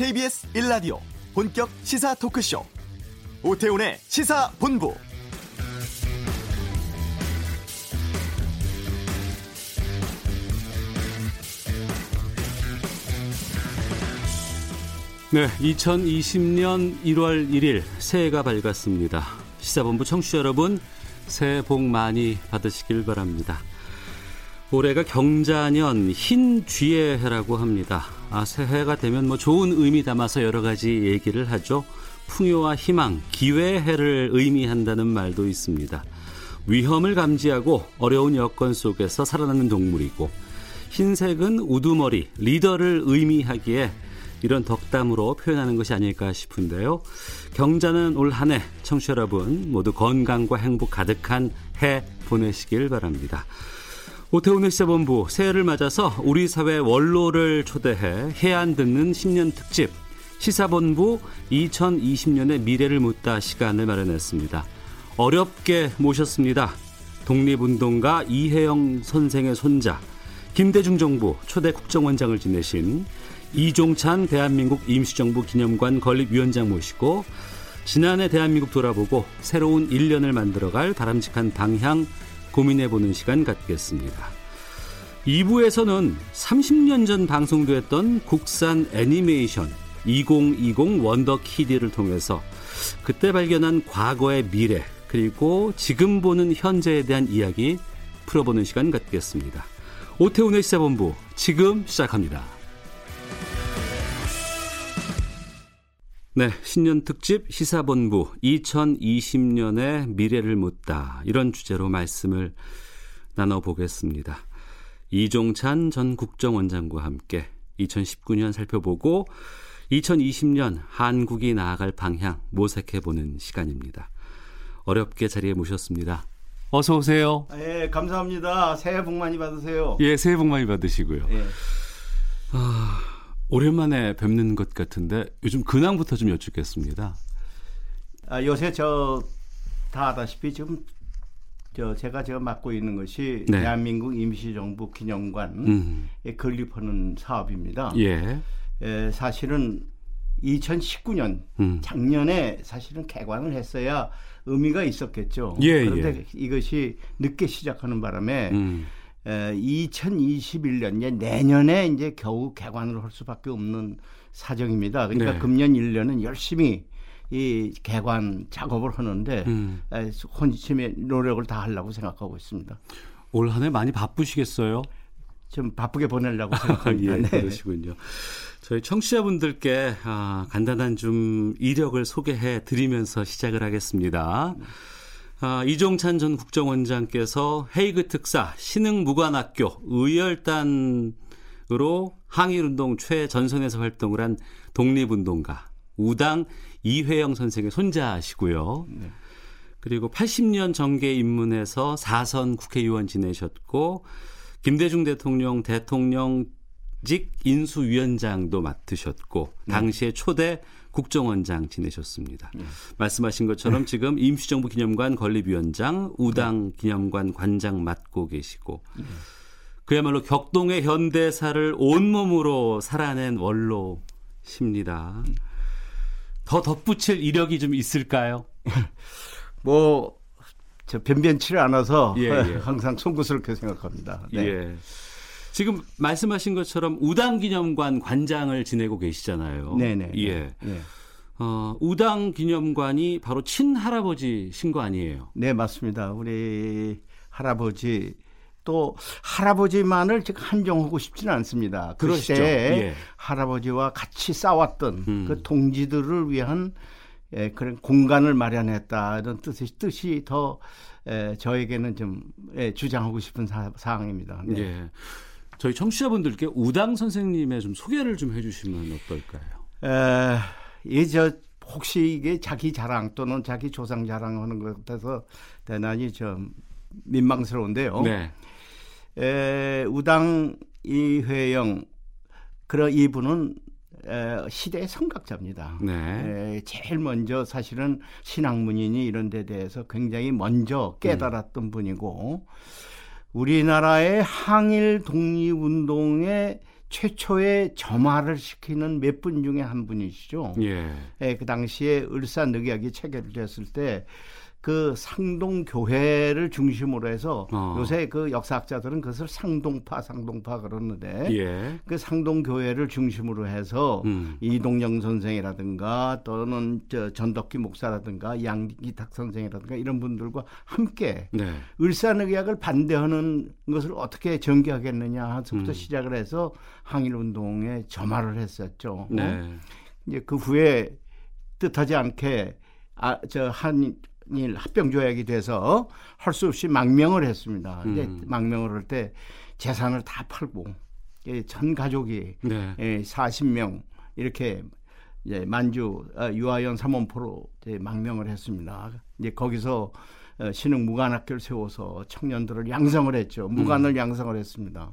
KBS 1라디오 본격 시사 토크쇼 오태훈의 시사본부 네, 2020년 1월 1일 새해가 밝았습니다. 시사본부 청취자 여러분, 새해 복 많이 받으시길 바랍니다. 올해가 경자년 흰 쥐의 해라고 합니다. 아, 새해가 되면 뭐 좋은 의미 담아서 여러 가지 얘기를 하죠. 풍요와 희망, 기회의 해를 의미한다는 말도 있습니다. 위험을 감지하고 어려운 여건 속에서 살아남는 동물이고 흰색은 우두머리, 리더를 의미하기에 이런 덕담으로 표현하는 것이 아닐까 싶은데요. 경자는 올 한 해 청취자 여러분 모두 건강과 행복 가득한 해 보내시길 바랍니다. 오태훈의 시사본부 새해를 맞아서 우리 사회 원로를 초대해 해안 듣는 신년 특집 시사본부 2020년의 미래를 묻다 시간을 마련했습니다. 어렵게 모셨습니다. 독립운동가 이혜영 선생의 손자 김대중 정부 초대 국정원장을 지내신 이종찬 대한민국 임시정부 기념관 건립위원장 모시고 지난해 대한민국 돌아보고 새로운 1년을 만들어갈 바람직한 방향 고민해보는 시간 갖겠습니다. 2부에서는 30년 전 방송됐던 국산 애니메이션 2020 원더키드를 통해서 그때 발견한 과거의 미래 그리고 지금 보는 현재에 대한 이야기 풀어보는 시간 갖겠습니다. 오태훈의 시사본부 지금 시작합니다. 네, 신년 특집 시사본부 2020년의 미래를 묻다 이런 주제로 말씀을 나눠보겠습니다. 이종찬 전 국정원장과 함께 2019년 살펴보고 2020년 한국이 나아갈 방향 모색해보는 시간입니다. 어렵게 자리에 모셨습니다. 어서 오세요. 예, 감사합니다. 새해 복 많이 받으세요. 예, 새해 복 많이 받으시고요. 예. 아, 오랜만에 뵙는 것 같은데 요즘 근황부터 좀 여쭙겠습니다. 아, 요새 저 다 아다시피 지금 저 제가 제가 맡고 있는 것이 네. 대한민국 임시정부 기념관에 음, 건립하는 사업입니다. 예, 에, 사실은 2019년 음, 작년에 사실은 개관을 했어야 의미가 있었겠죠. 예, 그런데 이것이 늦게 시작하는 바람에 음, 에, 2021년 이제 내년에 이제 겨우 개관을 할 수밖에 없는 사정입니다. 그러니까 네. 금년 1년은 열심히 이 개관 작업을 하는데 음. 에, 혼심의 노력을 다 하려고 생각하고 있습니다. 올 한 해 많이 바쁘시겠어요? 좀 바쁘게 보내려고 예, 생각합니다. 네. 그러시군요. 저희 청취자분들께 아, 간단한 좀 이력을 소개해 드리면서 시작을 하겠습니다. 아, 이종찬 전 국정원장께서 헤이그 특사 신흥 무관학교 의열단으로 항일운동 최전선에서 활동을 한 독립운동가 우당 이회영 선생의 손자시고요. 그리고 80년 정계 입문해서 4선 국회의원 지내셨고 김대중 대통령 대통령직 인수위원장도 맡으셨고 당시에 초대 국정원장 지내셨습니다. 말씀하신 것처럼 지금 임시정부 기념관 건립위원장, 우당 기념관 관장 맡고 계시고 그야말로 격동의 현대사를 온몸으로 살아낸 원로십니다. 더 덧붙일 이력이 좀 있을까요? 뭐 저 변변치를 않아서 예, 예. 항상 송구스럽게 생각합니다. 네. 예. 지금 말씀하신 것처럼 우당기념관 관장을 지내고 계시잖아요. 네네. 예. 네. 어, 우당 기념관이 바로 친할아버지신 거 아니에요? 네, 맞습니다. 우리 할아버지 또 할아버지만을 지금 한정하고 싶지는 않습니다. 그 그러시죠. 시대에 예. 할아버지와 같이 싸웠던 음. 그 동지들을 위한 예, 그런 공간을 마련했다 이런 뜻이 뜻이 더 에, 저에게는 좀 예, 주장하고 싶은 사, 사항입니다. 네. 예. 저희 청취자분들께 우당 선생님의 좀 소개를 좀 해주시면 어떨까요? 에, 이저 혹시 이게 자기 자랑 또는 자기 조상 자랑하는 것 같아서 대단히 좀 민망스러운데요. 네. 에, 우당 이회영 그런 이분은 에, 시대의 성각자입니다. 네. 에, 제일 먼저 사실은 신학문이니 이런 데 대해서 굉장히 먼저 깨달았던 음. 분이고 우리나라의 항일 독립운동의 최초의 점화를 시키는 몇 분 중에 한 분이시죠. 예. 예, 그 당시에 을사 늑약이 체결됐을 때 그 상동 교회를 중심으로 해서 어. 요새 그 역사학자들은 그것을 상동파 상동파 그러는데 예. 그 상동 교회를 중심으로 해서 음. 이동영 선생이라든가 또는 저 전덕기 목사라든가 양기탁 선생이라든가 이런 분들과 함께 네. 을사늑약을 반대하는 것을 어떻게 전개하겠느냐 하서부터 음. 시작을 해서 항일 운동에 점화를 했었죠. 네. 이제 그 후에 뜻하지 않게 아, 저 한 일 합병 조약이 돼서 할 수 없이 망명을 했습니다. 이제 음. 망명을 할 때 재산을 다 팔고 예, 전 가족이 네. 예, 40명 이렇게 이제 만주 어, 유아연 삼원포로 이제 망명을 했습니다. 이제 거기서 어, 신흥 무관학교를 세워서 청년들을 양성을 했죠. 무관을 양성을 했습니다.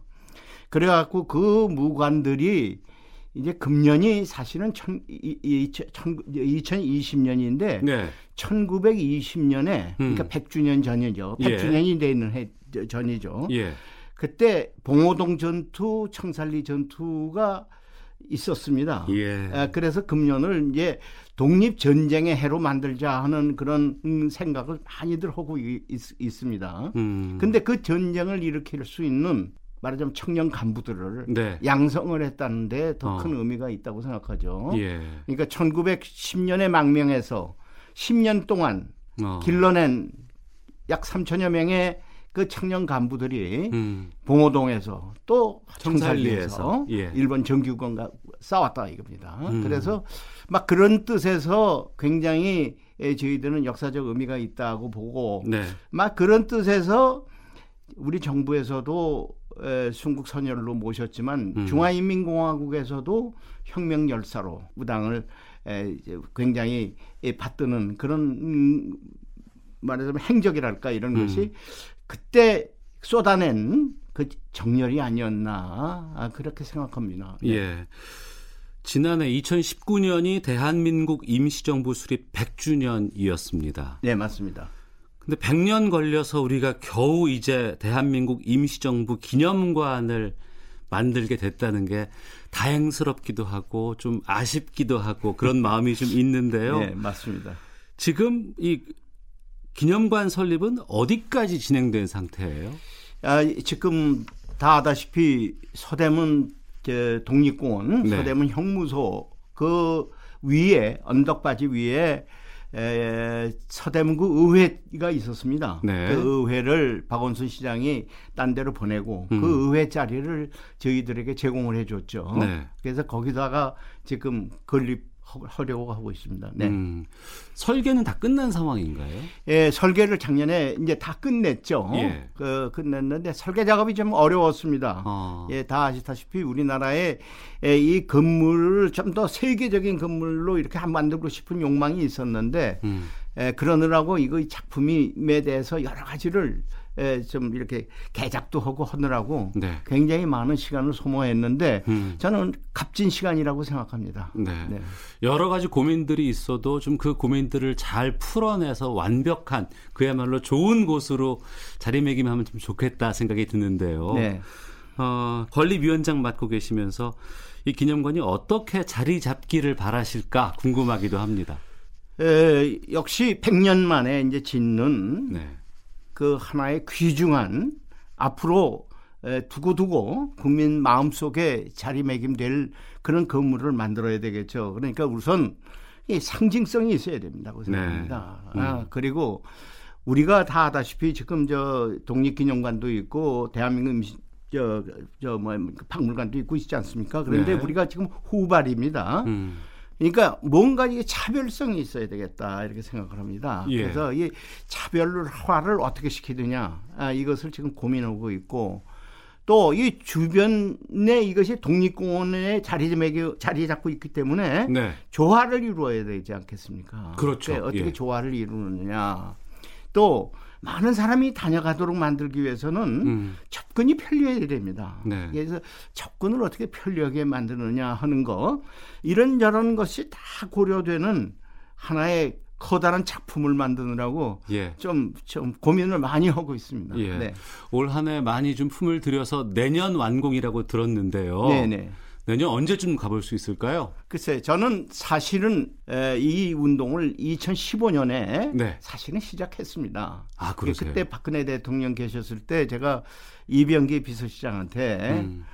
그래갖고 그 무관들이 이제 금년이 사실은 천, 이, 이, 천, 2020년인데 네. 1920년에 그러니까 음. 100주년 전이죠. 예. 100주년이 되는 해 전이죠. 예. 그때 봉오동 전투, 청산리 전투가 있었습니다. 예. 아, 그래서 금년을 이제 독립 전쟁의 해로 만들자 하는 그런 음, 생각을 많이들 하고 있, 있습니다. 음. 근데 그 전쟁을 일으킬 수 있는 말하자면 청년 간부들을 네. 양성을 했다는데 더 어. 큰 의미가 있다고 생각하죠. 예. 그러니까 1910년에 망명해서 10년 동안 어. 길러낸 약 3천여 명의 그 청년 간부들이 음. 봉오동에서 또 청산리에서, 예. 일본 정규군과 싸웠다 이겁니다. 음. 그래서 막 그런 뜻에서 굉장히 예, 저희들은 역사적 의미가 있다고 보고 네. 막 그런 뜻에서 우리 정부에서도 에, 순국 선열로 모셨지만 음. 중화인민공화국에서도 혁명 열사로 무당을 굉장히 예, 받드는 그런 음, 말하자면 행적이랄까 이런 음. 것이 그때 쏟아낸 그 정열이 아니었나 아, 그렇게 생각합니다. 네. 예. 지난해 2019년이 대한민국 임시정부 수립 100주년이었습니다. 네 맞습니다. 근데 100년 걸려서 우리가 겨우 이제 대한민국 임시정부 기념관을 만들게 됐다는 게 다행스럽기도 하고 좀 아쉽기도 하고 그런 마음이 좀 있는데요. 네 맞습니다. 지금 이 기념관 설립은 어디까지 진행된 상태예요? 아, 지금 다 아다시피 서대문 저 독립공원, 네. 서대문 형무소 그 위에 언덕바지 위에 에, 서대문구 의회가 있었습니다. 네. 그 의회를 박원순 시장이 딴 데로 보내고 음. 그 의회 자리를 저희들에게 제공을 해줬죠. 네. 그래서 거기다가 지금 건립 하려고 하고 있습니다. 네. 음, 설계는 다 끝난 상황인가요? 예, 설계를 작년에 이제 다 끝냈죠. 예. 그 끝냈는데 설계 작업이 좀 어려웠습니다. 어. 예, 다 아시다시피 우리나라에 예, 이 건물을 좀 더 세계적인 건물로 이렇게 한 만들고 싶은 욕망이 있었는데 음, 예, 그러느라고 이거 이 작품에 대해서 여러 가지를 예, 좀 이렇게 개작도 하고 하느라고 네. 굉장히 많은 시간을 소모했는데 음. 저는 값진 시간이라고 생각합니다. 네. 네. 여러 가지 고민들이 있어도 좀 그 고민들을 잘 풀어내서 완벽한 그야말로 좋은 곳으로 자리매김하면 좀 좋겠다 생각이 드는데요. 네. 어, 건립위원장 맡고 계시면서 이 기념관이 어떻게 자리 잡기를 바라실까 궁금하기도 합니다. 에, 역시 100년 만에 이제 짓는 네. 그 하나의 귀중한 앞으로 에, 두고두고 국민 마음속에 자리매김될 그런 건물을 만들어야 되겠죠. 그러니까 우선 이 상징성이 있어야 된다고 생각합니다. 네. 아, 그리고 우리가 다 아다시피 지금 저 독립기념관도 있고 대한민국 임시 저저뭐 박물관도 있고 있지 않습니까? 그런데 네. 우리가 지금 후발입니다. 음, 그러니까 뭔가 이게 차별성이 있어야 되겠다 이렇게 생각을 합니다. 예. 그래서 이 차별화를 어떻게 시키느냐 아, 이것을 지금 고민하고 있고 또 이 주변에 이것이 독립공원에 자리 매기 자리 잡고 있기 때문에 네. 조화를 이루어야 되지 않겠습니까? 그렇죠. 그러니까 어떻게 예. 조화를 이루느냐 또 많은 사람이 다녀가도록 만들기 위해서는 음, 접근이 편리해야 됩니다. 네. 그래서 접근을 어떻게 편리하게 만드느냐 하는 거 이런 저런 것이 다 고려되는 하나의 커다란 작품을 만드느라고 예. 좀, 좀 고민을 많이 하고 있습니다. 예. 네. 올 한 해 많이 좀 품을 들여서 내년 완공이라고 들었는데요. 네네. 내년 언제쯤 가볼 수 있을까요? 글쎄, 저는 사실은 에, 이 운동을 2015년에 네. 사실은 시작했습니다. 아, 그러세요? 그때 박근혜 대통령 계셨을 때 제가 이병기 비서실장한테 음.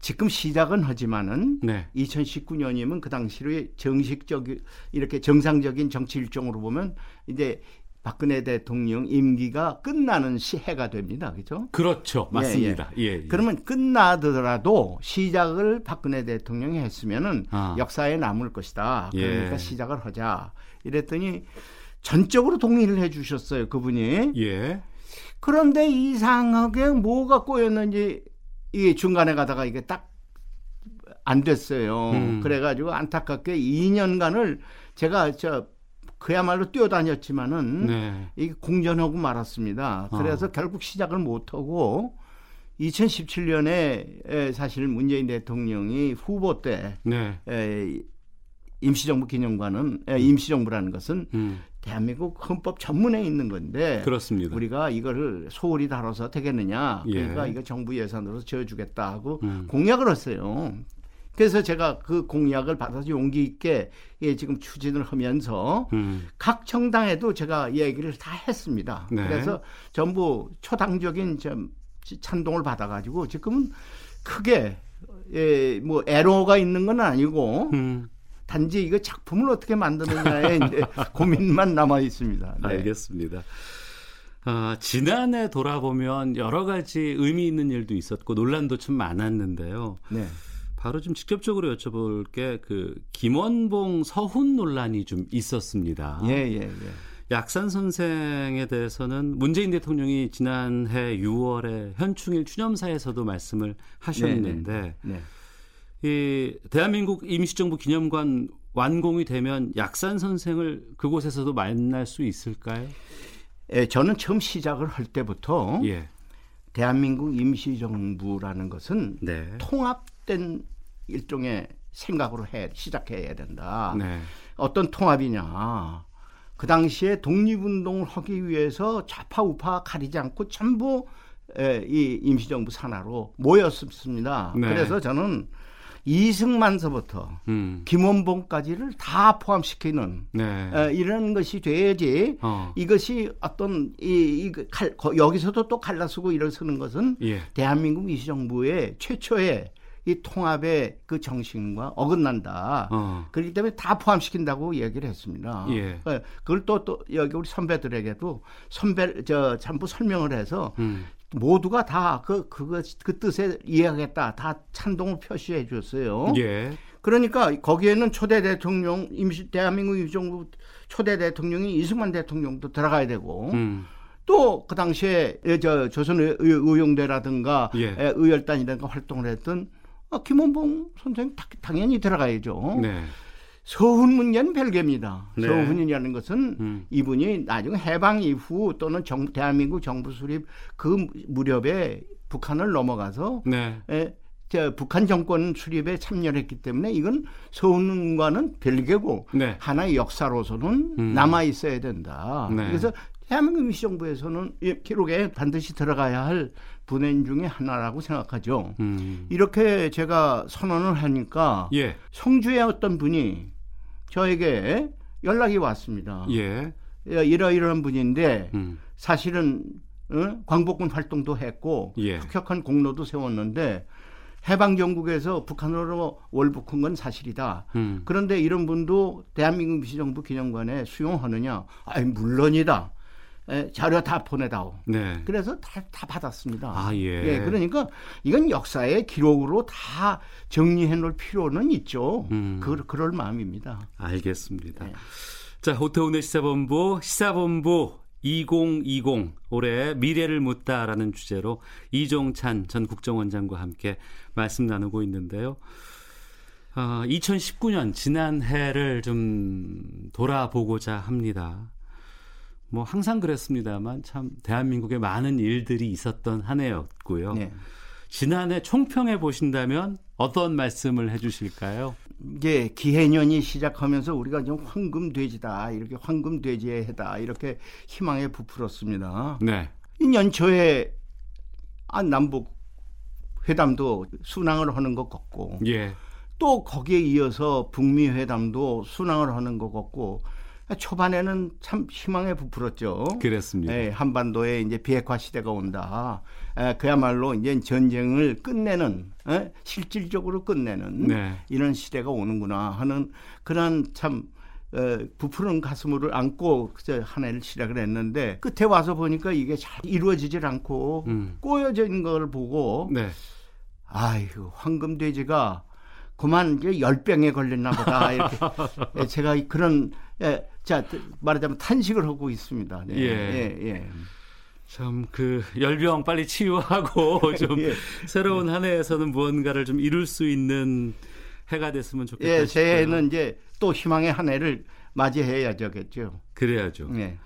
지금 시작은 하지만은 네. 2019년이면 그 당시의 정식적 이렇게 정상적인 정치 일정으로 보면 이제 박근혜 대통령 임기가 끝나는 시해가 됩니다. 그죠? 그렇죠. 맞습니다. 예. 예. 그러면 끝나더라도 시작을 박근혜 대통령이 했으면은 아. 역사에 남을 것이다. 그러니까 예. 시작을 하자. 이랬더니 전적으로 동의를 해 주셨어요. 그분이. 예. 그런데 이상하게 뭐가 꼬였는지 이게 중간에 가다가 이게 딱 안 됐어요. 음. 그래가지고 안타깝게 2년간을 제가 저 그야말로 뛰어다녔지만은 네. 이게 공전하고 말았습니다. 그래서 어. 결국 시작을 못하고 2017년에 사실 문재인 대통령이 후보 때 네. 에, 임시정부 기념관은 에, 임시정부라는 것은 음. 대한민국 헌법 전문에 있는 건데 그렇습니다. 우리가 이거를 소홀히 다뤄서 되겠느냐? 예. 그러니까 이거 정부 예산으로 지어주겠다 하고 음. 공약을 했어요. 그래서 제가 그 공약을 받아서 용기 있게 예, 지금 추진을 하면서 음. 각 정당에도 제가 얘기를 다 했습니다. 네. 그래서 전부 초당적인 좀 찬동을 받아가지고 지금은 크게 예, 뭐 에러가 있는 건 아니고 음. 단지 이거 작품을 어떻게 만드느냐에 이제 고민만 남아 있습니다. 네. 알겠습니다. 아, 지난해 돌아보면 여러 가지 의미 있는 일도 있었고 논란도 좀 많았는데요. 네. 바로 좀 직접적으로 여쭤볼 게 그 김원봉 서훈 논란이 좀 있었습니다. 예, 예, 예. 약산 선생에 대해서는 문재인 대통령이 지난해 6월에 현충일 추념사에서도 말씀을 하셨는데 네. 이 대한민국 임시정부 기념관 완공이 되면 약산 선생을 그곳에서도 만날 수 있을까요? 예, 저는 처음 시작을 할 때부터 예. 대한민국 임시정부라는 것은 네. 통합 된 일종의 생각으로 해 시작해야 된다. 네. 어떤 통합이냐? 그 당시에 독립운동을 하기 위해서 좌파 우파 가리지 않고 전부 에, 이 임시정부 산하로 모였습니다. 네. 그래서 저는 이승만서부터 음. 김원봉까지를 다 포함시키는 네. 에, 이런 것이 돼야지 어. 이것이 어떤 이, 이 칼, 거- 여기서도 또 갈라쓰고 일어서는 것은 예. 대한민국 임시정부의 최초의 이 통합의 그 정신과 어긋난다. 어. 그렇기 때문에 다 포함시킨다고 얘기를 했습니다. 예. 예, 그걸 또, 또 여기 우리 선배들에게도 선배 저 전부 설명을 해서 음. 모두가 다 그 그거 그 뜻에 이해하겠다. 다 찬동을 표시해 줬어요. 예. 그러니까 거기에는 초대 대통령 임시 대한민국 임시정부 초대 대통령이 이승만 대통령도 들어가야 되고 음. 또그 당시에 저 조선 의- 의용대라든가 예. 에, 의열단이라든가 활동을 했던 아, 김원봉 선생 당- 당연히 들어가야죠. 네. 서훈 문제는 별개입니다. 네. 서훈이라는 것은 음. 이분이 나중에 해방 이후 또는 정, 대한민국 정부 수립 그 무렵에 북한을 넘어가서 네. 에, 저 북한 정권 수립에 참여를 했기 때문에 이건 서훈과는 별개고 네. 하나의 역사로서는 음. 남아 있어야 된다. 네. 그래서 대한민국 임시정부에서는 이 기록에 반드시 들어가야 할 분야 중에 하나라고 생각하죠. 음. 이렇게 제가 선언을 하니까 예. 성주의 어떤 분이 저에게 연락이 왔습니다. 예. 예, 이러이러한 분인데 음. 사실은 어? 광복군 활동도 했고 예. 혁혁한 공로도 세웠는데 해방 정국에서 북한으로 월북한 건 사실이다. 음. 그런데 이런 분도 대한민국 임시정부 기념관에 수용하느냐? 아니 물론이다. 에, 자료 다 보내다오. 네. 그래서 다, 다 받았습니다. 아, 예. 그러니까 이건 역사의 기록으로 다 정리해 놓을 필요는 있죠. 음. 그, 그럴 마음입니다. 알겠습니다. 네. 자, 오태훈의 시사본부, 시사본부 2020 올해 미래를 묻다라는 주제로 이종찬 전 국정원장과 함께 말씀 나누고 있는데요. 아, 2019년 지난해를 좀 돌아보고자 합니다. 뭐 항상 그랬습니다만 참 대한민국에 많은 일들이 있었던 한 해였고요. 네. 지난해 총평해 보신다면 어떤 말씀을 해주실까요? 이제 기해년이 시작하면서 우리가 좀 황금돼지다 이렇게 황금돼지의 해다 이렇게 희망에 부풀었습니다. 네. 이 연초에 아, 남북 회담도 순항을 하는 것 같고 예. 또 거기에 이어서 북미 회담도 순항을 하는 것 같고 초반에는 참 희망에 부풀었죠. 그랬습니다. 예, 한반도에 이제 비핵화 시대가 온다. 에, 그야말로 이제 전쟁을 끝내는 에, 실질적으로 끝내는 네. 이런 시대가 오는구나 하는 그런 참 어, 부푸른 가슴을 안고 한 해를 시작을 했는데 끝에 와서 보니까 이게 잘 이루어지질 않고 음. 있는 걸 보고 네. 아이고 황금돼지가 그만 열병에 걸렸나 보다 이렇게 예, 제가 그런 예, 자 말하자면 탄식을 하고 있습니다. 네. 예. 예, 예. 참 그 열병 빨리 치유하고 좀 예. 새로운 한 해에서는 무언가를 좀 이룰 수 있는 해가 됐으면 좋겠다. 예. 새해는 이제 또 희망의 한 해를 맞이해야겠죠. 그래야죠. 예.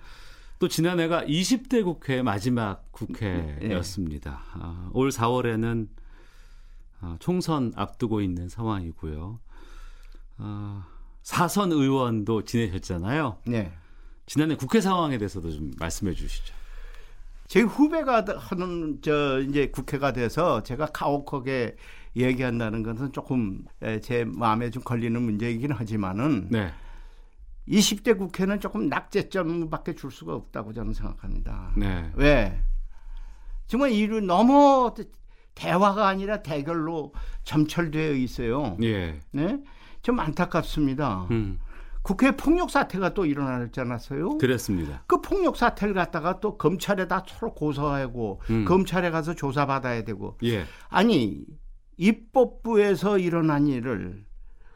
또 지난해가 20대 국회 마지막 국회였습니다. 아, 올 4월에는 아, 총선 앞두고 있는 상황이고요. 아, 사선 의원도 지내셨잖아요. 네. 지난해 국회 상황에 대해서도 좀 말씀해 주시죠. 제 후배가 하는 저 이제 국회가 돼서 제가 가혹하게 얘기한다는 것은 조금 예, 제 마음에 좀 걸리는 문제이긴 하지만은 네. 20대 국회는 조금 낙제점밖에 줄 수가 없다고 저는 생각합니다. 네. 왜? 정말 이루 너무 대화가 아니라 대결로 점철되어 있어요. 예. 네? 좀 안타깝습니다. 음, 국회 폭력 사태가 또 일어나지 않았어요? 그랬습니다. 그 폭력 사태를 갖다가 또 검찰에다 서로 고소하고 음. 검찰에 가서 조사받아야 되고 예. 아니 입법부에서 일어난 일을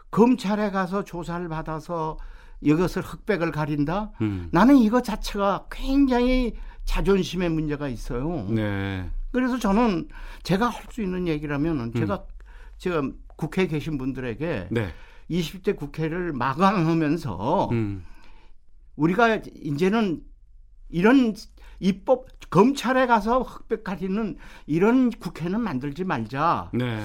검찰에 가서 조사를 받아서 이것을 흑백을 가린다? 음. 나는 이거 자체가 굉장히 자존심의 문제가 있어요. 네. 그래서 저는 제가 할 수 있는 얘기라면 제가 제가 국회에 계신 분들에게 네. 20대 국회를 마감하면서 음. 우리가 이제는 이런 입법 검찰에 가서 흑백 가리는 이런 국회는 만들지 말자. 네.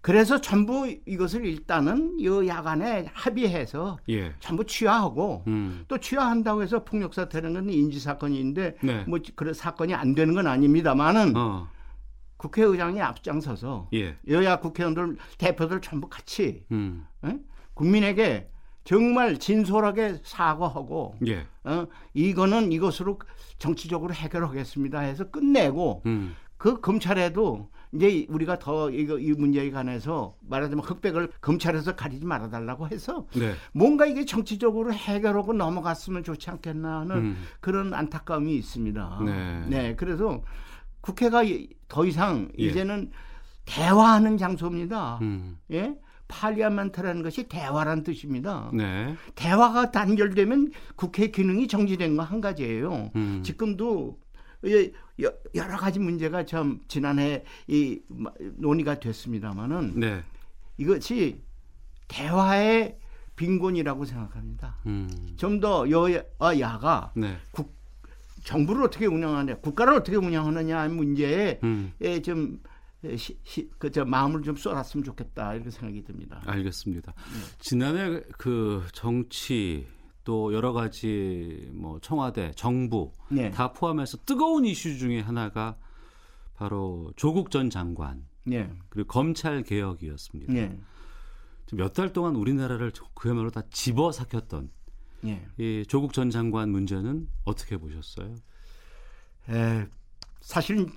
그래서 전부 이것을 일단은 이 야간에 합의해서 예. 전부 취하하고 음. 또 취하한다고 해서 폭력 사태는 건 인지 사건인데 네. 뭐 그런 사건이 안 되는 건 아닙니다만은 어. 국회의장이 앞장서서 예. 여야 국회의원들 대표들 전부 같이 음. 에? 국민에게 정말 진솔하게 사과하고 예. 어, 이거는 이것으로 정치적으로 해결하겠습니다 해서 끝내고 음. 그 검찰에도 이제 우리가 더 이거 이 문제에 관해서 말하자면 흑백을 검찰에서 가리지 말아달라고 해서 네. 뭔가 이게 정치적으로 해결하고 넘어갔으면 좋지 않겠나 하는 음. 그런 안타까움이 있습니다. 네. 그래서 국회가 이- 더 이상 예. 이제는 대화하는 장소입니다. 음. 예? 파리아멘트라는 것이 대화란 뜻입니다. 네. 대화가 단결되면 국회 기능이 정지된 거 한 가지예요. 음. 지금도 예, 여- 여러 가지 문제가 참 지난해 이 마- 논의가 됐습니다만은 네. 이것이 대화의 빈곤이라고 생각합니다. 음. 좀더 여야 야가 네. 정부를 어떻게 운영하냐, 국가를 어떻게 운영하느냐 문제에 음. 예, 좀 그저 마음을 좀 쏟았으면 좋겠다 이렇게 생각이 듭니다. 알겠습니다. 네. 지난해 그 정치 또 여러 가지 뭐 청와대, 정부 네, 다 포함해서 뜨거운 이슈 중에 하나가 바로 조국 전 장관 네, 그리고 검찰 개혁이었습니다. 네, 몇달 동안 우리나라를 그야말로 다 집어삼켰던 네. 이 조국 전 장관 문제는 어떻게 보셨어요? 에, 사실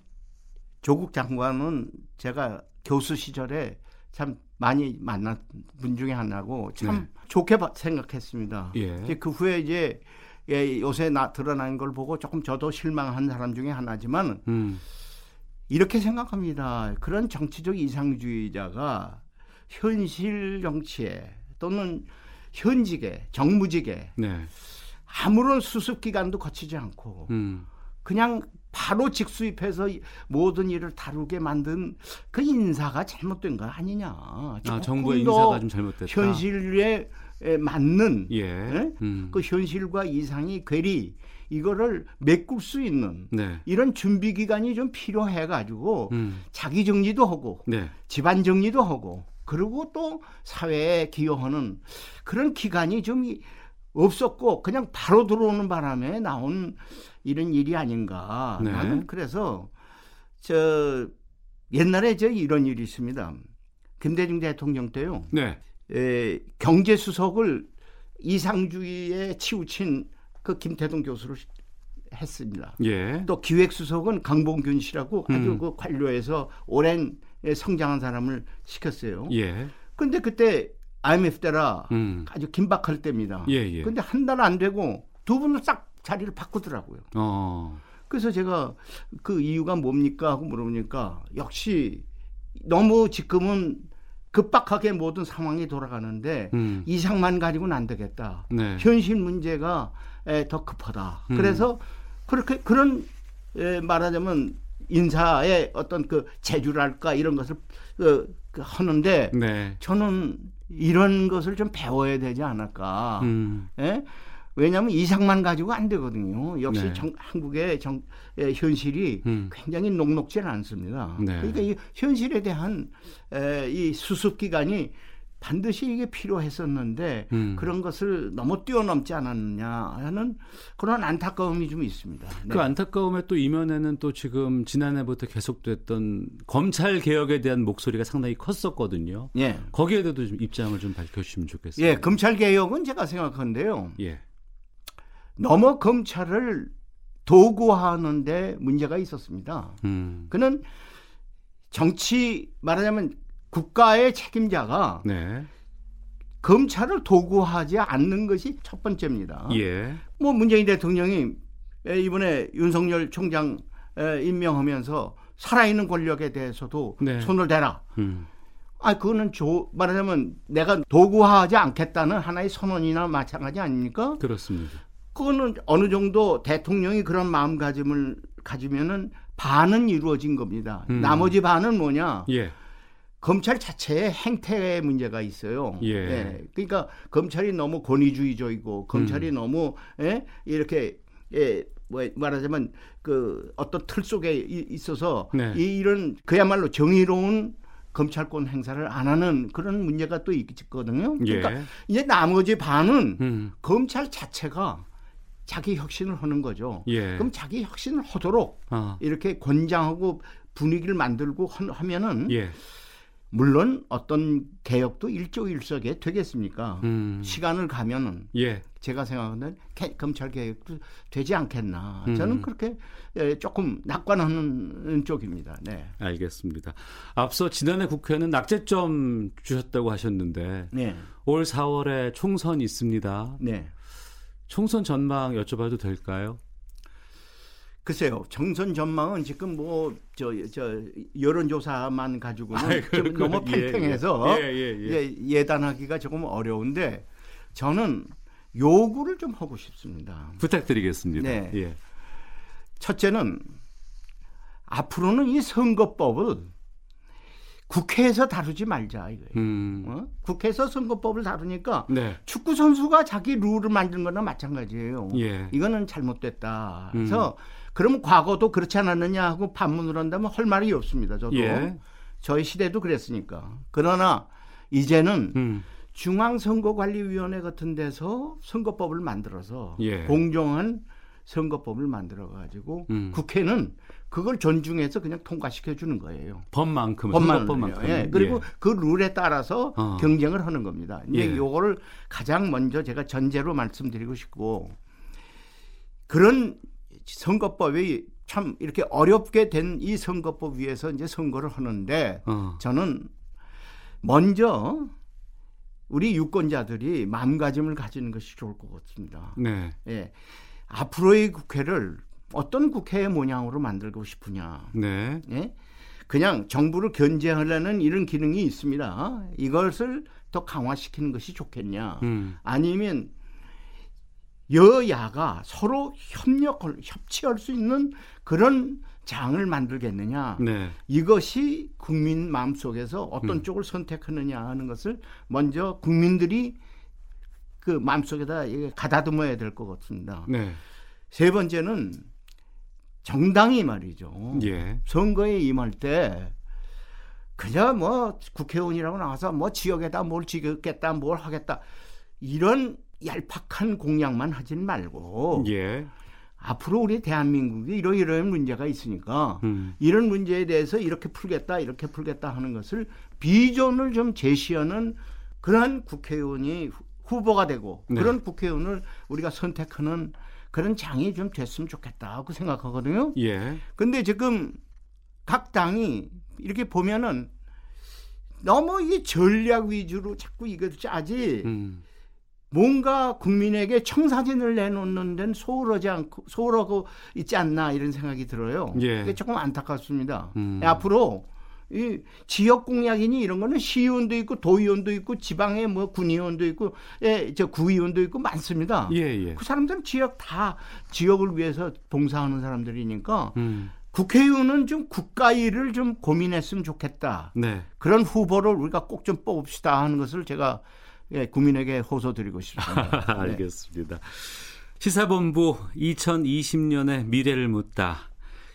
조국 장관은 제가 교수 시절에 참 많이 만난 분 중에 하나고 참 네. 좋게 봐- 생각했습니다. 예. 이제 그 후에 이제 예, 요새 나 드러난 걸 보고 조금 저도 실망한 사람 중에 하나지만 음. 이렇게 생각합니다. 그런 정치적 이상주의자가 현실 정치에 또는 현직에 정무직에 네. 아무런 수습 기간도 거치지 않고 음. 그냥 바로 직수입해서 이- 모든 일을 다루게 만든 그 인사가 잘못된 거 아니냐. 아, 정부의 더 인사가 좀 잘못됐다. 현실에 에, 맞는 예. 예? 음. 그 현실과 이상이 괴리 이거를 메꿀 수 있는 네. 이런 준비 기간이 좀 필요해 가지고 음. 자기 정리도 하고 네. 집안 정리도 하고 그리고 또 사회에 기여하는 그런 기간이 좀 없었고 그냥 바로 들어오는 바람에 나온 이런 일이 아닌가. 네. 나는 그래서 저 옛날에 저 이런 일이 있습니다. 김대중 대통령 때요. 네. 에, 경제수석을 이상주의에 치우친 그 김태동 교수를 했습니다. 예. 또 기획수석은 강봉균 씨라고 아주 음. 그 관료에서 오랜 성장한 사람을 시켰어요. 예. 근데 그때 IMF 때라 음. 아주 긴박할 때입니다. 예, 예. 근데 한 달 안 되고 두 분을 싹 자리를 바꾸더라고요. 어. 그래서 제가 그 이유가 뭡니까 하고 물어보니까 역시 너무 지금은 급박하게 모든 상황이 돌아가는데 음. 이상만 가지고는 안 되겠다. 네. 현실 문제가 에, 더 급하다. 음. 그래서 그렇게 그런 에, 말하자면 인사의 어떤 그 재주랄까 이런 것을 그, 그 하는데 네. 저는 이런 것을 좀 배워야 되지 않을까. 음. 예? 왜냐하면 이상만 가지고 안 되거든요. 역시 네. 정- 한국의 정, 에, 현실이 음. 굉장히 녹록지 않습니다. 네. 그러니까 이 현실에 대한 에, 이 수습 기간이 반드시 이게 필요했었는데 음. 그런 것을 너무 뛰어넘지 않았느냐 하는 그런 안타까움이 좀 있습니다. 네. 그 안타까움의 또 이면에는 또 지금 지난해부터 계속됐던 검찰 개혁에 대한 목소리가 상당히 컸었거든요. 예. 거기에 대해서 좀 입장을 좀 밝혀주시면 좋겠습니다. 예, 검찰 개혁은 제가 생각하는데요. 예. 너무 검찰을 도구화하는데 문제가 있었습니다. 음. 그는 정치 말하자면 국가의 책임자가 네. 검찰을 도구하지 않는 것이 첫 번째입니다. 예. 뭐 문재인 대통령이 에, 이번에 윤석열 총장 에, 임명하면서 살아있는 권력에 대해서도 네. 손을 대라. 음. 아, 그거는 조, 말하자면 내가 도구화하지 않겠다는 하나의 선언이나 마찬가지 아닙니까? 그렇습니다. 그거는 어느 정도 대통령이 그런 마음가짐을 가지면은 반은 이루어진 겁니다. 음. 나머지 반은 뭐냐? 예. 검찰 자체의 행태에 문제가 있어요. 예. 그러니까 검찰이 너무 권위주의적이고 검찰이 음. 너무 예? 이렇게 예, 뭐 말하자면 그 어떤 틀 속에 이- 있어서 네. 이, 이런 그야말로 정의로운 검찰권 행사를 안 하는 그런 문제가 또 있거든요. 그러니까 예. 이제 나머지 반은 음. 검찰 자체가 자기 혁신을 하는 거죠. 예. 그럼 자기 혁신을 하도록 아. 이렇게 권장하고 분위기를 만들고 하- 하면은 예. 물론 어떤 개혁도 일조일석에 되겠습니까? 음. 시간을 가면은 예. 제가 생각하는 개- 검찰 개혁도 되지 않겠나. 음. 저는 그렇게 예, 조금 낙관하는 쪽입니다. 네. 알겠습니다. 앞서 지난해 국회는 낙제점 주셨다고 하셨는데 네. 올 4월에 총선 있습니다. 네. 총선 전망 여쭤봐도 될까요? 글쎄요. 정선 전망은 지금 뭐 저 저 여론조사만 가지고는 아이, 좀. 너무 예, 팽팽해서 예, 예, 예. 예, 예 단하기가 조금 어려운데 저는 요구를 좀 하고 싶습니다. 부탁드리겠습니다. 네. 예. 첫째는 앞으로는 이 선거법을 국회에서 다루지 말자 이거예요. 음. 어? 국회에서 선거법을 다루니까 네. 축구 선수가 자기 룰을 만든 거나 마찬가지예요. 예. 이거는 잘못됐다. 음. 그래서 그럼 과거도 그렇지 않았느냐 하고 반문을 한다면 할 말이 없습니다. 저도 예. 저희 시대도 그랬으니까. 그러나 이제는 음. 중앙선거관리위원회 같은 데서 선거법을 만들어서 예. 공정한 선거법을 만들어 가지고 음. 국회는 그걸 존중해서 그냥 통과시켜 주는 거예요. 법만큼 법만 선거법만큼. 예. 그리고 그 룰에 따라서 어. 경쟁을 하는 겁니다. 이제 예. 요거를 가장 먼저 제가 전제로 말씀드리고 싶고 그런 선거법이 참 이렇게 어렵게 된 이 선거법 위에서 이제 선거를 하는데 어. 저는 먼저 우리 유권자들이 마음가짐을 가지는 것이 좋을 것 같습니다. 네. 예. 앞으로의 국회를 어떤 국회의 모양으로 만들고 싶으냐. 네. 예? 그냥 정부를 견제하려는 이런 기능이 있습니다. 이것을 더 강화시키는 것이 좋겠냐. 음. 아니면 여야가 서로 협력을 협치할 수 있는 그런 장을 만들겠느냐. 네. 이것이 국민 마음속에서 어떤 음. 쪽을 선택하느냐 하는 것을 먼저 국민들이 그 마음속에다 가다듬어야 될 것 같습니다. 네. 세 번째는 정당이 말이죠. 예. 선거에 임할 때 그냥 뭐 국회의원이라고 나와서 뭐 지역에다 뭘 지겠다 뭘 하겠다 이런 얄팍한 공약만 하진 말고 예. 앞으로 우리 대한민국이 이러 이러한 문제가 있으니까 음. 이런 문제에 대해서 이렇게 풀겠다 이렇게 풀겠다 하는 것을 비전을 좀 제시하는 그런 국회의원이 후- 후보가 되고 네. 그런 국회의원을 우리가 선택하는 그런 장이 좀 됐으면 좋겠다고 생각하거든요. 예. 근데 지금 각 당이 이렇게 보면은 너무 이게 전략 위주로 자꾸 이걸 짜지 음. 뭔가 국민에게 청사진을 내놓는 데는 소홀하지 않고 소홀하고 있지 않나 이런 생각이 들어요. 예. 그게 조금 안타깝습니다. 음. 앞으로 이 지역 공약이니 이런 거는 시의원도 있고 도의원도 있고 지방에 뭐 군의원도 있고 예, 저 구의원도 있고 많습니다. 예, 예. 그 사람들은 지역 다 지역을 위해서 봉사하는 사람들이니까 음. 국회의원은 좀 국가 일을 좀 고민했으면 좋겠다. 네. 그런 후보를 우리가 꼭 좀 뽑읍시다 하는 것을 제가 예, 국민에게 호소드리고 싶습니다. 네. 알겠습니다. 시사본부 2020년의 미래를 묻다.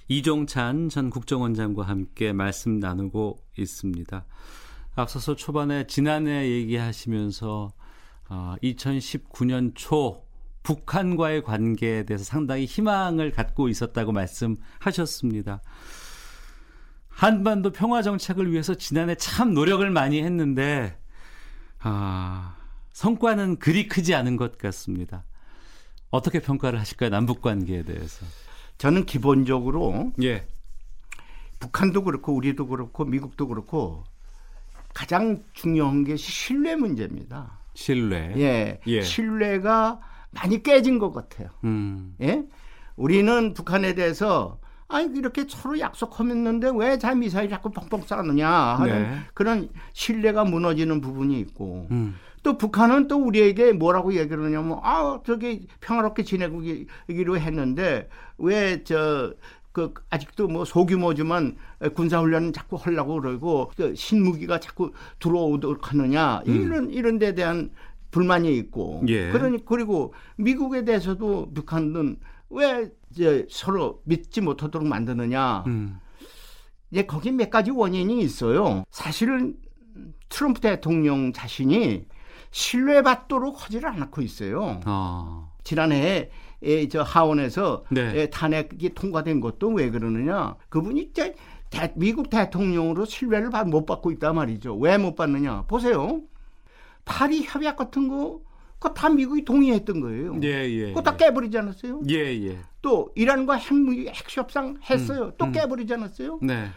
이종찬 전 국정원장과 함께 말씀 나누고 있습니다. 앞서서 초반에 지난해 얘기하시면서 어, 2019년 초 북한과의 관계에 대해서 상당히 희망을 갖고 있었다고 말씀하셨습니다. 한반도 평화 정책을 위해서 지난해 참 노력을 많이 했는데 아, 성과는 그리 크지 않은 것 같습니다. 어떻게 평가를 하실까요? 남북 관계에 대해서. 저는 기본적으로 예. 북한도 그렇고 우리도 그렇고 미국도 그렇고 가장 중요한 게 신뢰 문제입니다. 신뢰. 예, 예. 신뢰가 많이 깨진 것 같아요. 음. 예, 우리는 북한에 대해서 아 이렇게 서로 약속했는데 왜자 미사일 자꾸 펑펑 쏴느냐 하는 네. 그런 신뢰가 무너지는 부분이 있고 음. 또 북한은 또 우리에게 뭐라고 얘기를 하냐면 아 저기 평화롭게 지내기로 했는데 왜저 그 아직도 뭐 소규모지만 군사 훈련은 자꾸 하려고 그러고 그 신무기가 자꾸 들어오도록 하느냐 이런 이런 데 대한 불만이 있고 예. 그러니 그리고 미국에 대해서도 북한은 왜 이제 서로 믿지 못하도록 만드느냐 음. 이제 거기 몇 가지 원인이 있어요. 사실은 트럼프 대통령 자신이 신뢰받도록 하지를 않고 있어요. 어. 지난해에 예, 저 하원에서 네. 예, 탄핵이 통과된 것도 왜 그러느냐? 그분이 이제 대- 미국 대통령으로 신뢰를 받- 못 받고 있단 말이죠. 왜 못 받느냐? 보세요. 파리 협약 같은 거, 그거 다 미국이 동의했던 거예요. 예, 예. 그거 다 깨버리지 않았어요? 예, 예. 또 이란과 핵무기 핵협상 했어요. 또 음. 깨버리지 않았어요? 네.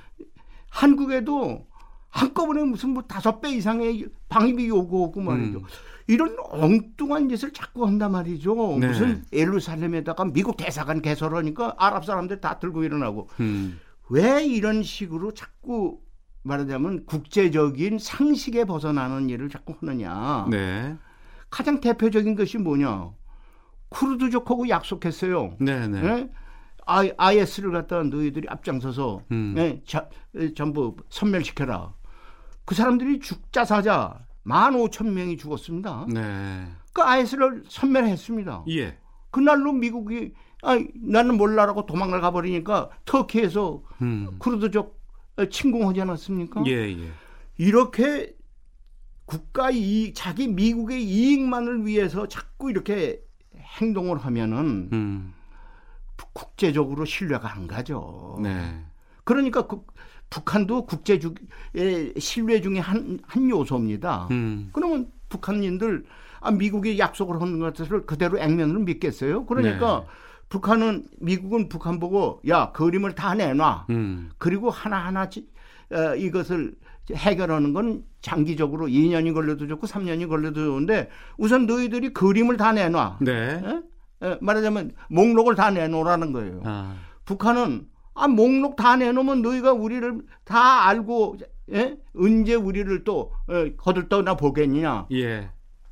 한국에도 한꺼번에 무슨 뭐 다섯 배 이상의 방위비 요구하고 말이죠. 음. 이런 엉뚱한 짓을 자꾸 한단 말이죠. 네. 무슨 예루살렘에다가 미국 대사관 개설하니까 아랍 사람들 다 들고 일어나고 음. 왜 이런 식으로 자꾸 말하자면 국제적인 상식에 벗어나는 일을 자꾸 하느냐. 네. 가장 대표적인 것이 뭐냐. 쿠르드족하고 약속했어요. 네, 네. 예? I, IS를 갖다 너희들이 앞장서서 음. 예, 자, 예, 전부 섬멸시켜라. 그 사람들이 죽자 사자 15,000명이 죽었습니다. 네. 그 IS를 섬멸했습니다. 예. 그날로 미국이 아, 나는 몰라라고 도망을 가버리니까 터키에서 음. 쿠르드족 침공하지 않았습니까? 예, 예. 이렇게 국가 이익, 자기 미국의 이익만을 위해서 자꾸 이렇게 행동을 하면은 음. 국제적으로 신뢰가 안 가죠. 네. 그러니까 국- 북한도 국제의 신뢰 중에 한, 한 요소입니다. 음. 그러면 북한인들 아, 미국이 약속을 하는 것을 그대로 액면으로 믿겠어요? 그러니까 네. 북한은 미국은 북한 보고 야 그림을 다 내놔. 음. 그리고 하나하나 지- 어, 이것을 해결하는 건 장기적으로 2년이 걸려도 좋고 3년이 걸려도 좋은데 우선 너희들이 그림을 다 내놔. 네. 예? 예, 말하자면 목록을 다 내놓으라는 거예요. 아. 북한은 아 목록 다 내놓으면 너희가 우리를 다 알고 예? 언제 우리를 또 어, 거들떠나 보겠느냐 예.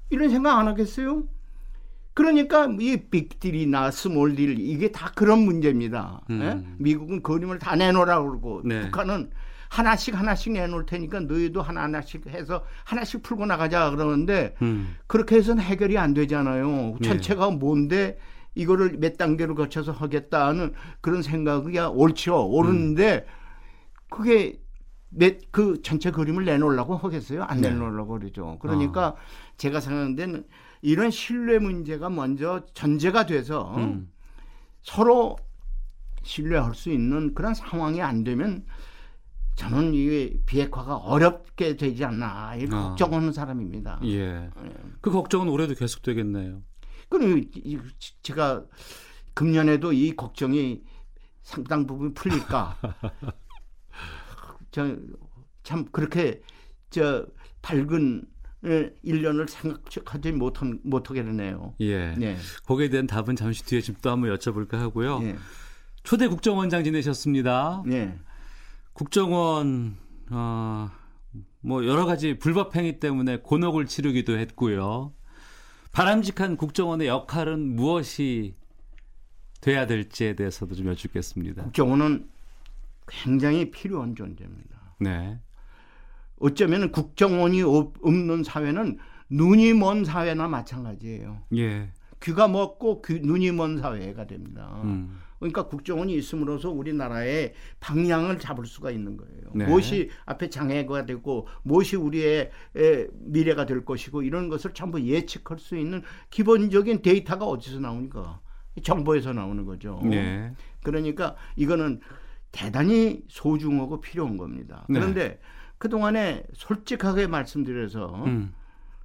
이런 생각 안 하겠어요? 그러니까 이 빅딜이나 스몰딜 이게 다 그런 문제입니다. 예? 음. 미국은 그림을 다 내놓으라 그러고 네. 북한은 하나씩 하나씩 내놓을 테니까 너희도 하나 하나씩 해서 하나씩 풀고 나가자 그러는데 음. 그렇게 해서는 해결이 안 되잖아요. 네. 전체가 뭔데 이거를 몇 단계로 거쳐서 하겠다는 그런 생각이 옳죠. 옳은데 그게 내, 그 전체 그림을 내놓으려고 하겠어요? 안 네. 내놓으려고 그러죠. 그러니까 제가 생각하는 데는 이런 신뢰 문제가 먼저 전제가 돼서 음. 서로 신뢰할 수 있는 그런 상황이 안 되면 저는 이 비핵화가 어렵게 되지 않나 이렇게 아. 걱정하는 사람입니다. 예. 그 걱정은 올해도 계속되겠네요. 그럼 이- 제가 금년에도 이 걱정이 상당 부분 풀릴까? 저 참 그렇게 저 밝은 예, 1년을 생각하지 못한 못하게 되네요. 예. 네. 거기에 대한 답은 잠시 뒤에 좀 또 한번 여쭤볼까 하고요. 네. 초대 국정원장 지내셨습니다. 네. 국정원 어, 뭐 여러 가지 불법 행위 때문에 곤혹을 치르기도 했고요. 바람직한 국정원의 역할은 무엇이 돼야 될지에 대해서도 좀 여쭙겠습니다. 국정원은 굉장히 필요한 존재입니다. 네. 어쩌면 국정원이 없- 없는 사회는 눈이 먼 사회나 마찬가지예요. 예. 귀가 먹고 귀, 눈이 먼 사회가 됩니다. 음. 그러니까 국정원이 있음으로써 우리나라의 방향을 잡을 수가 있는 거예요. 네. 무엇이 앞에 장애가 되고 무엇이 우리의 에, 미래가 될 것이고 이런 것을 전부 예측할 수 있는 기본적인 데이터가 어디서 나오니까 정보에서 나오는 거죠. 네. 그러니까 이거는 대단히 소중하고 필요한 겁니다. 네. 그런데 그동안에 솔직하게 말씀드려서 음.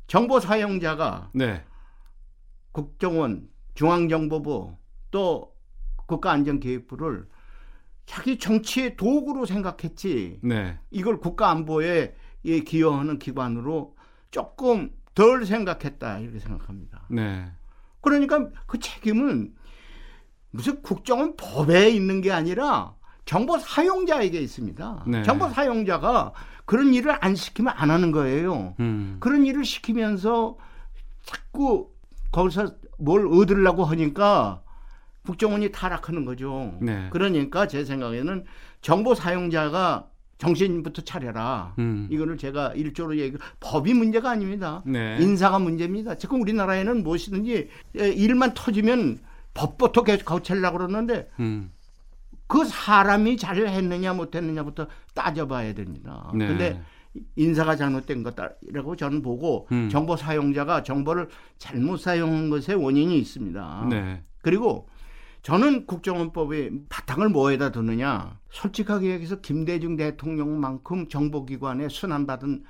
정보 사용자가 네. 국정원, 중앙정보부 또 국가안전기획부를 자기 정치의 도구로 생각했지 네. 이걸 국가안보에 예, 기여하는 기관으로 조금 덜 생각했다 이렇게 생각합니다. 네. 그러니까 그 책임은 무슨 국정원 법에 있는 게 아니라 정보 사용자에게 있습니다. 네. 정보 사용자가 그런 일을 안 시키면 안 하는 거예요. 음. 그런 일을 시키면서 자꾸 거기서 뭘 얻으려고 하니까 국정원이 타락하는 거죠. 네. 그러니까 제 생각에는 정보 사용자가 정신부터 차려라. 음. 이거를 제가 일조로 얘기 법이 문제가 아닙니다. 네. 인사가 문제입니다. 지금 우리나라에는 무엇이든지 예, 일만 터지면 법부터 계속 거치려고 그러는데 음. 그 사람이 잘 했느냐 못했느냐부터 따져봐야 됩니다. 네. 근데 인사가 잘못된 거다라고 저는 보고 음. 정보 사용자가 정보를 잘못 사용한 것에 원인이 있습니다. 네. 그리고 저는 국정원법의 바탕을 뭐에다 두느냐 솔직하게 얘기해서 김대중 대통령만큼 정보기관에 순환받은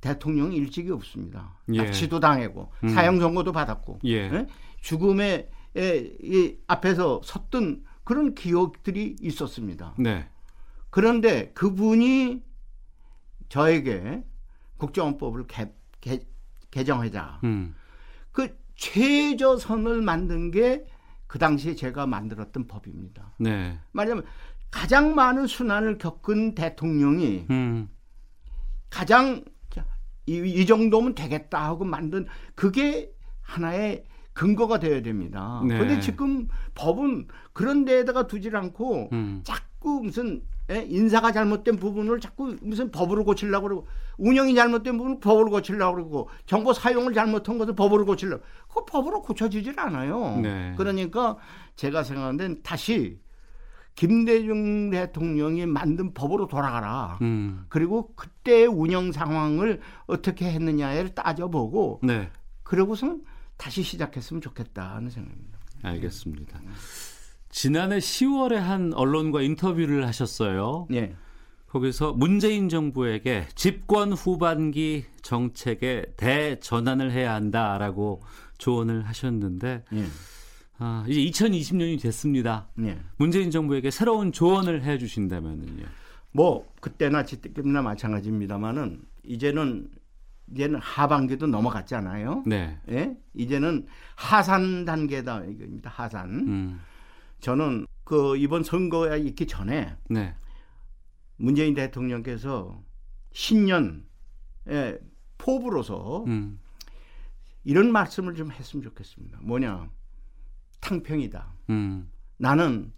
대통령이 일찍이 없습니다. 예. 납치도 당하고 음. 사형 선고도 받았고 예. 예? 죽음의 에, 이 앞에서 섰던 그런 기억들이 있었습니다. 네. 그런데 그분이 저에게 국정원법을 개, 개, 개정하자. 음. 그 최저선을 만든 게 그 당시에 제가 만들었던 법입니다. 네. 말하자면 가장 많은 순환을 겪은 대통령이 음. 가장 자, 이, 이 정도면 되겠다 하고 만든 그게 하나의 근거가 되어야 됩니다. 네. 그런데 지금 법은 그런 데에다가 두질 않고 음. 자꾸 무슨 예, 인사가 잘못된 부분을 자꾸 무슨 법으로 고치려고 그러고 운영이 잘못된 부분을 법으로 고치려고 그러고 정보 사용을 잘못한 것을 법으로 고치려고 그 법으로 고쳐지질 않아요. 네. 그러니까 제가 생각하는 다시 김대중 대통령이 만든 법으로 돌아가라. 음. 그리고 그때의 운영 상황을 어떻게 했느냐를 따져보고 네. 그러고선 다시 시작했으면 좋겠다는 생각입니다. 알겠습니다. 지난해 10월에 한 언론과 인터뷰를 하셨어요. 예. 거기서 문재인 정부에게 집권 후반기 정책에 대전환을 해야 한다라고 조언을 하셨는데 예. 아, 이제 2020년이 됐습니다. 예. 문재인 정부에게 새로운 조언을 해 주신다면은요. 뭐 그때나 지금이나 마찬가지입니다만은 이제는 이제는 하반기도 넘어갔잖아요. 네. 예? 이제는 하산 단계다 이겁니다. 하산. 음. 저는 그 이번 선거에 있기 전에 네. 문재인 대통령께서 신년에 포부로서 음. 이런 말씀을 좀 했으면 좋겠습니다. 뭐냐? 탕평이다. 음. 나는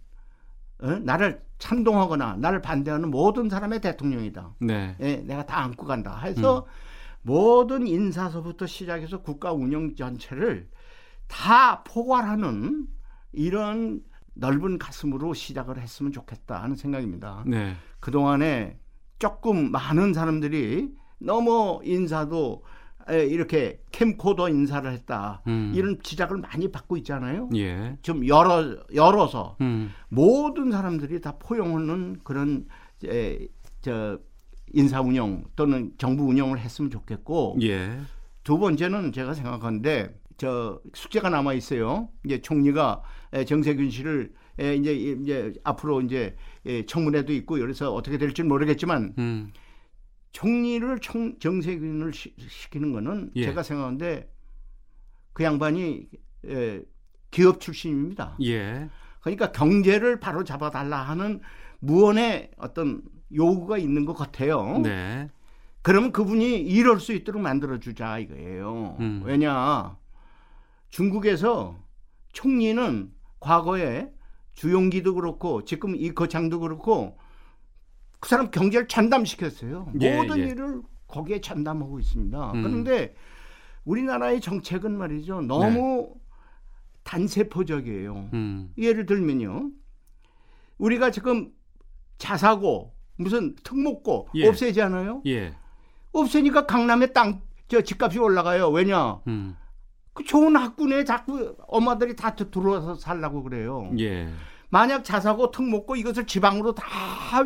어? 나를 찬동하거나 나를 반대하는 모든 사람의 대통령이다. 네. 예, 내가 다 안고 간다. 해서 모든 인사서부터 시작해서 국가 운영 전체를 다 포괄하는 이런 넓은 가슴으로 시작을 했으면 좋겠다 하는 생각입니다. 네. 그동안에 조금 많은 사람들이 너무 인사도 이렇게 캠코더 인사를 했다. 음. 이런 지적을 많이 받고 있잖아요. 예. 좀 열어 열어서 음. 모든 사람들이 다 포용하는 그런 에, 저 인사 운영 또는 정부 운영을 했으면 좋겠고 예. 두 번째는 제가 생각하는데 저 숙제가 남아 있어요. 이제 총리가 정세균 씨를 이제 이제 앞으로 이제 청문회도 있고 그래서 어떻게 될지 모르겠지만 음. 총리를 총, 정세균을 시, 키는 거는 예. 제가 생각하는데 그 양반이 예, 기업 출신입니다. 예. 그러니까 경제를 바로 잡아달라 하는 무언의 어떤 요구가 있는 것 같아요. 네. 그러면 그분이 이럴 수 있도록 만들어 주자 이거예요. 음. 왜냐 중국에서 총리는 과거에 주용기도 그렇고 지금 이 거창도 그렇고 그 사람 경제를 찬담시켰어요. 예, 모든 예. 일을 거기에 찬담하고 있습니다. 음. 그런데 우리나라의 정책은 말이죠. 너무 네. 단세포적이에요. 음. 예를 들면요. 우리가 지금 자사고 무슨 특목고 예. 없애잖아요. 예. 없애니까 강남에 땅저 집값이 올라가요. 왜냐? 음. 그 좋은 학군에 자꾸 엄마들이 다 들어와서 살라고 그래요. 예. 만약 자사고 특목고 이것을 지방으로 다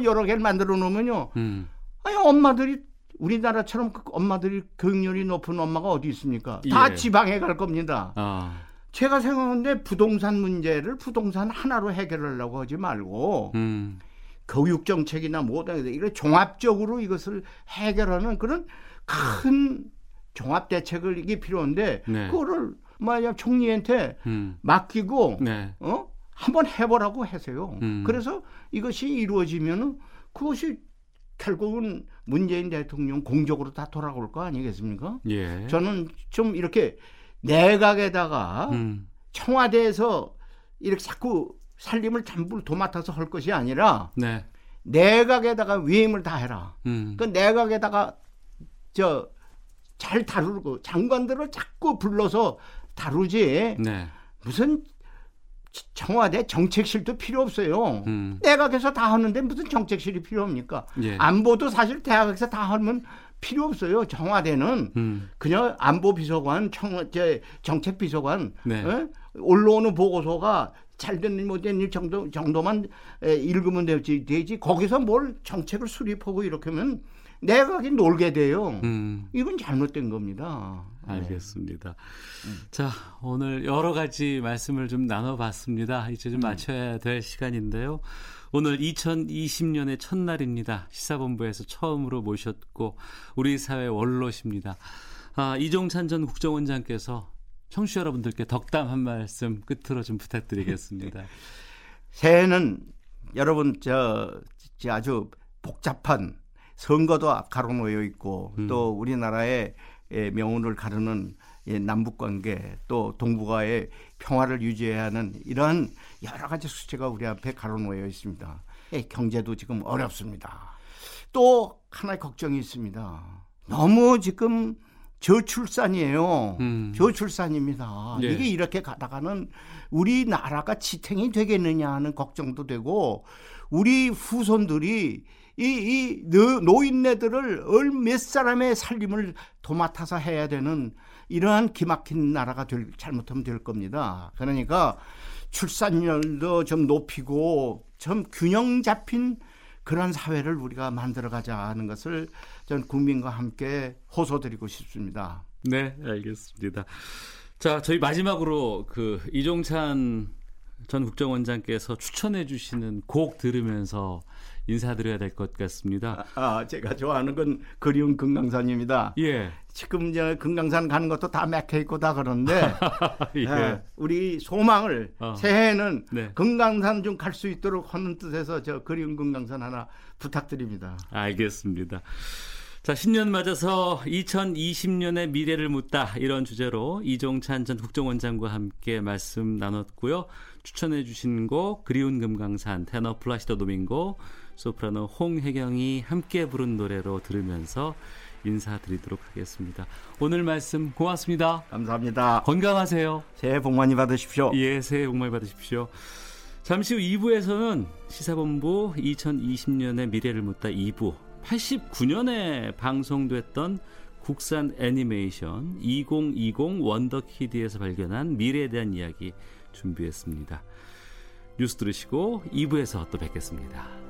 여러 개를 만들어 놓으면요. 음. 아니 엄마들이 우리나라처럼 그 엄마들이 교육열이 높은 엄마가 어디 있습니까? 다 예. 지방에 갈 겁니다. 아. 제가 생각하는데 부동산 문제를 부동산 하나로 해결하려고 하지 말고 음. 교육 정책이나 모든 이런 종합적으로 이것을 해결하는 그런 큰 종합 대책을 이게 필요한데 네. 그거를 만약 총리한테 음. 맡기고 네. 어 한번 해보라고 하세요. 음. 그래서 이것이 이루어지면은 그것이 결국은 문재인 대통령 공적으로 다 돌아올 거 아니겠습니까? 예. 저는 좀 이렇게 내각에다가 음. 청와대에서 이렇게 자꾸 살림을 전부 도맡아서 할 것이 아니라 네. 내각에다가 위임을 다 해라. 음. 그 내각에다가 저 잘 다루고 장관들을 자꾸 불러서 다루지. 네. 무슨 청와대 정책실도 필요 없어요. 음. 내각에서 다 하는데 무슨 정책실이 필요합니까? 예. 안보도 사실 대학에서 다 하면 필요 없어요. 청와대는 음. 그냥 안보 비서관, 청, 제 정책 비서관, 네. 에? 올라오는 보고서가 잘 됐는 못된 정도 정도만 에, 읽으면 되지, 되지. 거기서 뭘 정책을 수립하고 이렇게 하면 내각이 놀게 돼요. 음. 이건 잘못된 겁니다. 네. 알겠습니다. 네. 자, 오늘 여러 가지 말씀을 좀 나눠봤습니다. 이제 좀 음. 맞춰야 될 시간인데요. 오늘 2020년의 첫날입니다. 시사본부에서 처음으로 모셨고 우리 사회 원로십니다. 아, 이종찬 전 국정원장께서 청취자 여러분들께 덕담 한 말씀 끝으로 좀 부탁드리겠습니다. 새해는 여러분 저, 저 아주 복잡한 선거도 가로놓여 있고 음. 또 우리나라의 명운을 가르는 남북 관계 또 동북아의 평화를 유지해야 하는 이러한 여러 가지 수치가 우리 앞에 가로놓여 있습니다. 경제도 지금 어렵습니다. 또 하나의 걱정이 있습니다. 너무 지금 저출산이에요. 음. 저출산입니다. 네. 이게 이렇게 가다가는 우리나라가 지탱이 되겠느냐 하는 걱정도 되고 우리 후손들이 이, 이 노인네들을 얼몇 사람의 살림을 도맡아서 해야 되는 이러한 기막힌 나라가 될, 잘못하면 될 겁니다. 그러니까 출산율도 좀 높이고 좀 균형 잡힌 그런 사회를 우리가 만들어가자 하는 것을 전 국민과 함께 호소드리고 싶습니다. 네, 알겠습니다. 자, 저희 마지막으로 그 이종찬 전 국정원장께서 추천해 주시는 곡 들으면서 인사드려야 될 것 같습니다. 아, 제가 좋아하는 건 그리운 금강산입니다. 예. 지금 이제 금강산 가는 것도 다 맥혀 있고 다 그런데 예. 아, 우리 소망을 어. 새해에는 네. 금강산 좀 갈 수 있도록 하는 뜻에서 저 그리운 금강산 하나 부탁드립니다. 알겠습니다. 자, 신년 맞아서 2020년의 미래를 묻다 이런 주제로 이종찬 전 국정원장과 함께 말씀 나눴고요. 추천해 주신 곡 그리운 금강산 테너 플라시도 도밍고 소프라노 홍혜경이 함께 부른 노래로 들으면서 인사드리도록 하겠습니다. 오늘 말씀 고맙습니다. 감사합니다. 건강하세요. 새해 복 많이 받으십시오. 예, 새해 복 많이 받으십시오. 잠시 후 2부에서는 시사본부 2020년의 미래를 묻다 2부 89년에 방송됐던 국산 애니메이션 2020 원더키드에서 발견한 미래에 대한 이야기 준비했습니다. 뉴스 들으시고 2부에서 또 뵙겠습니다.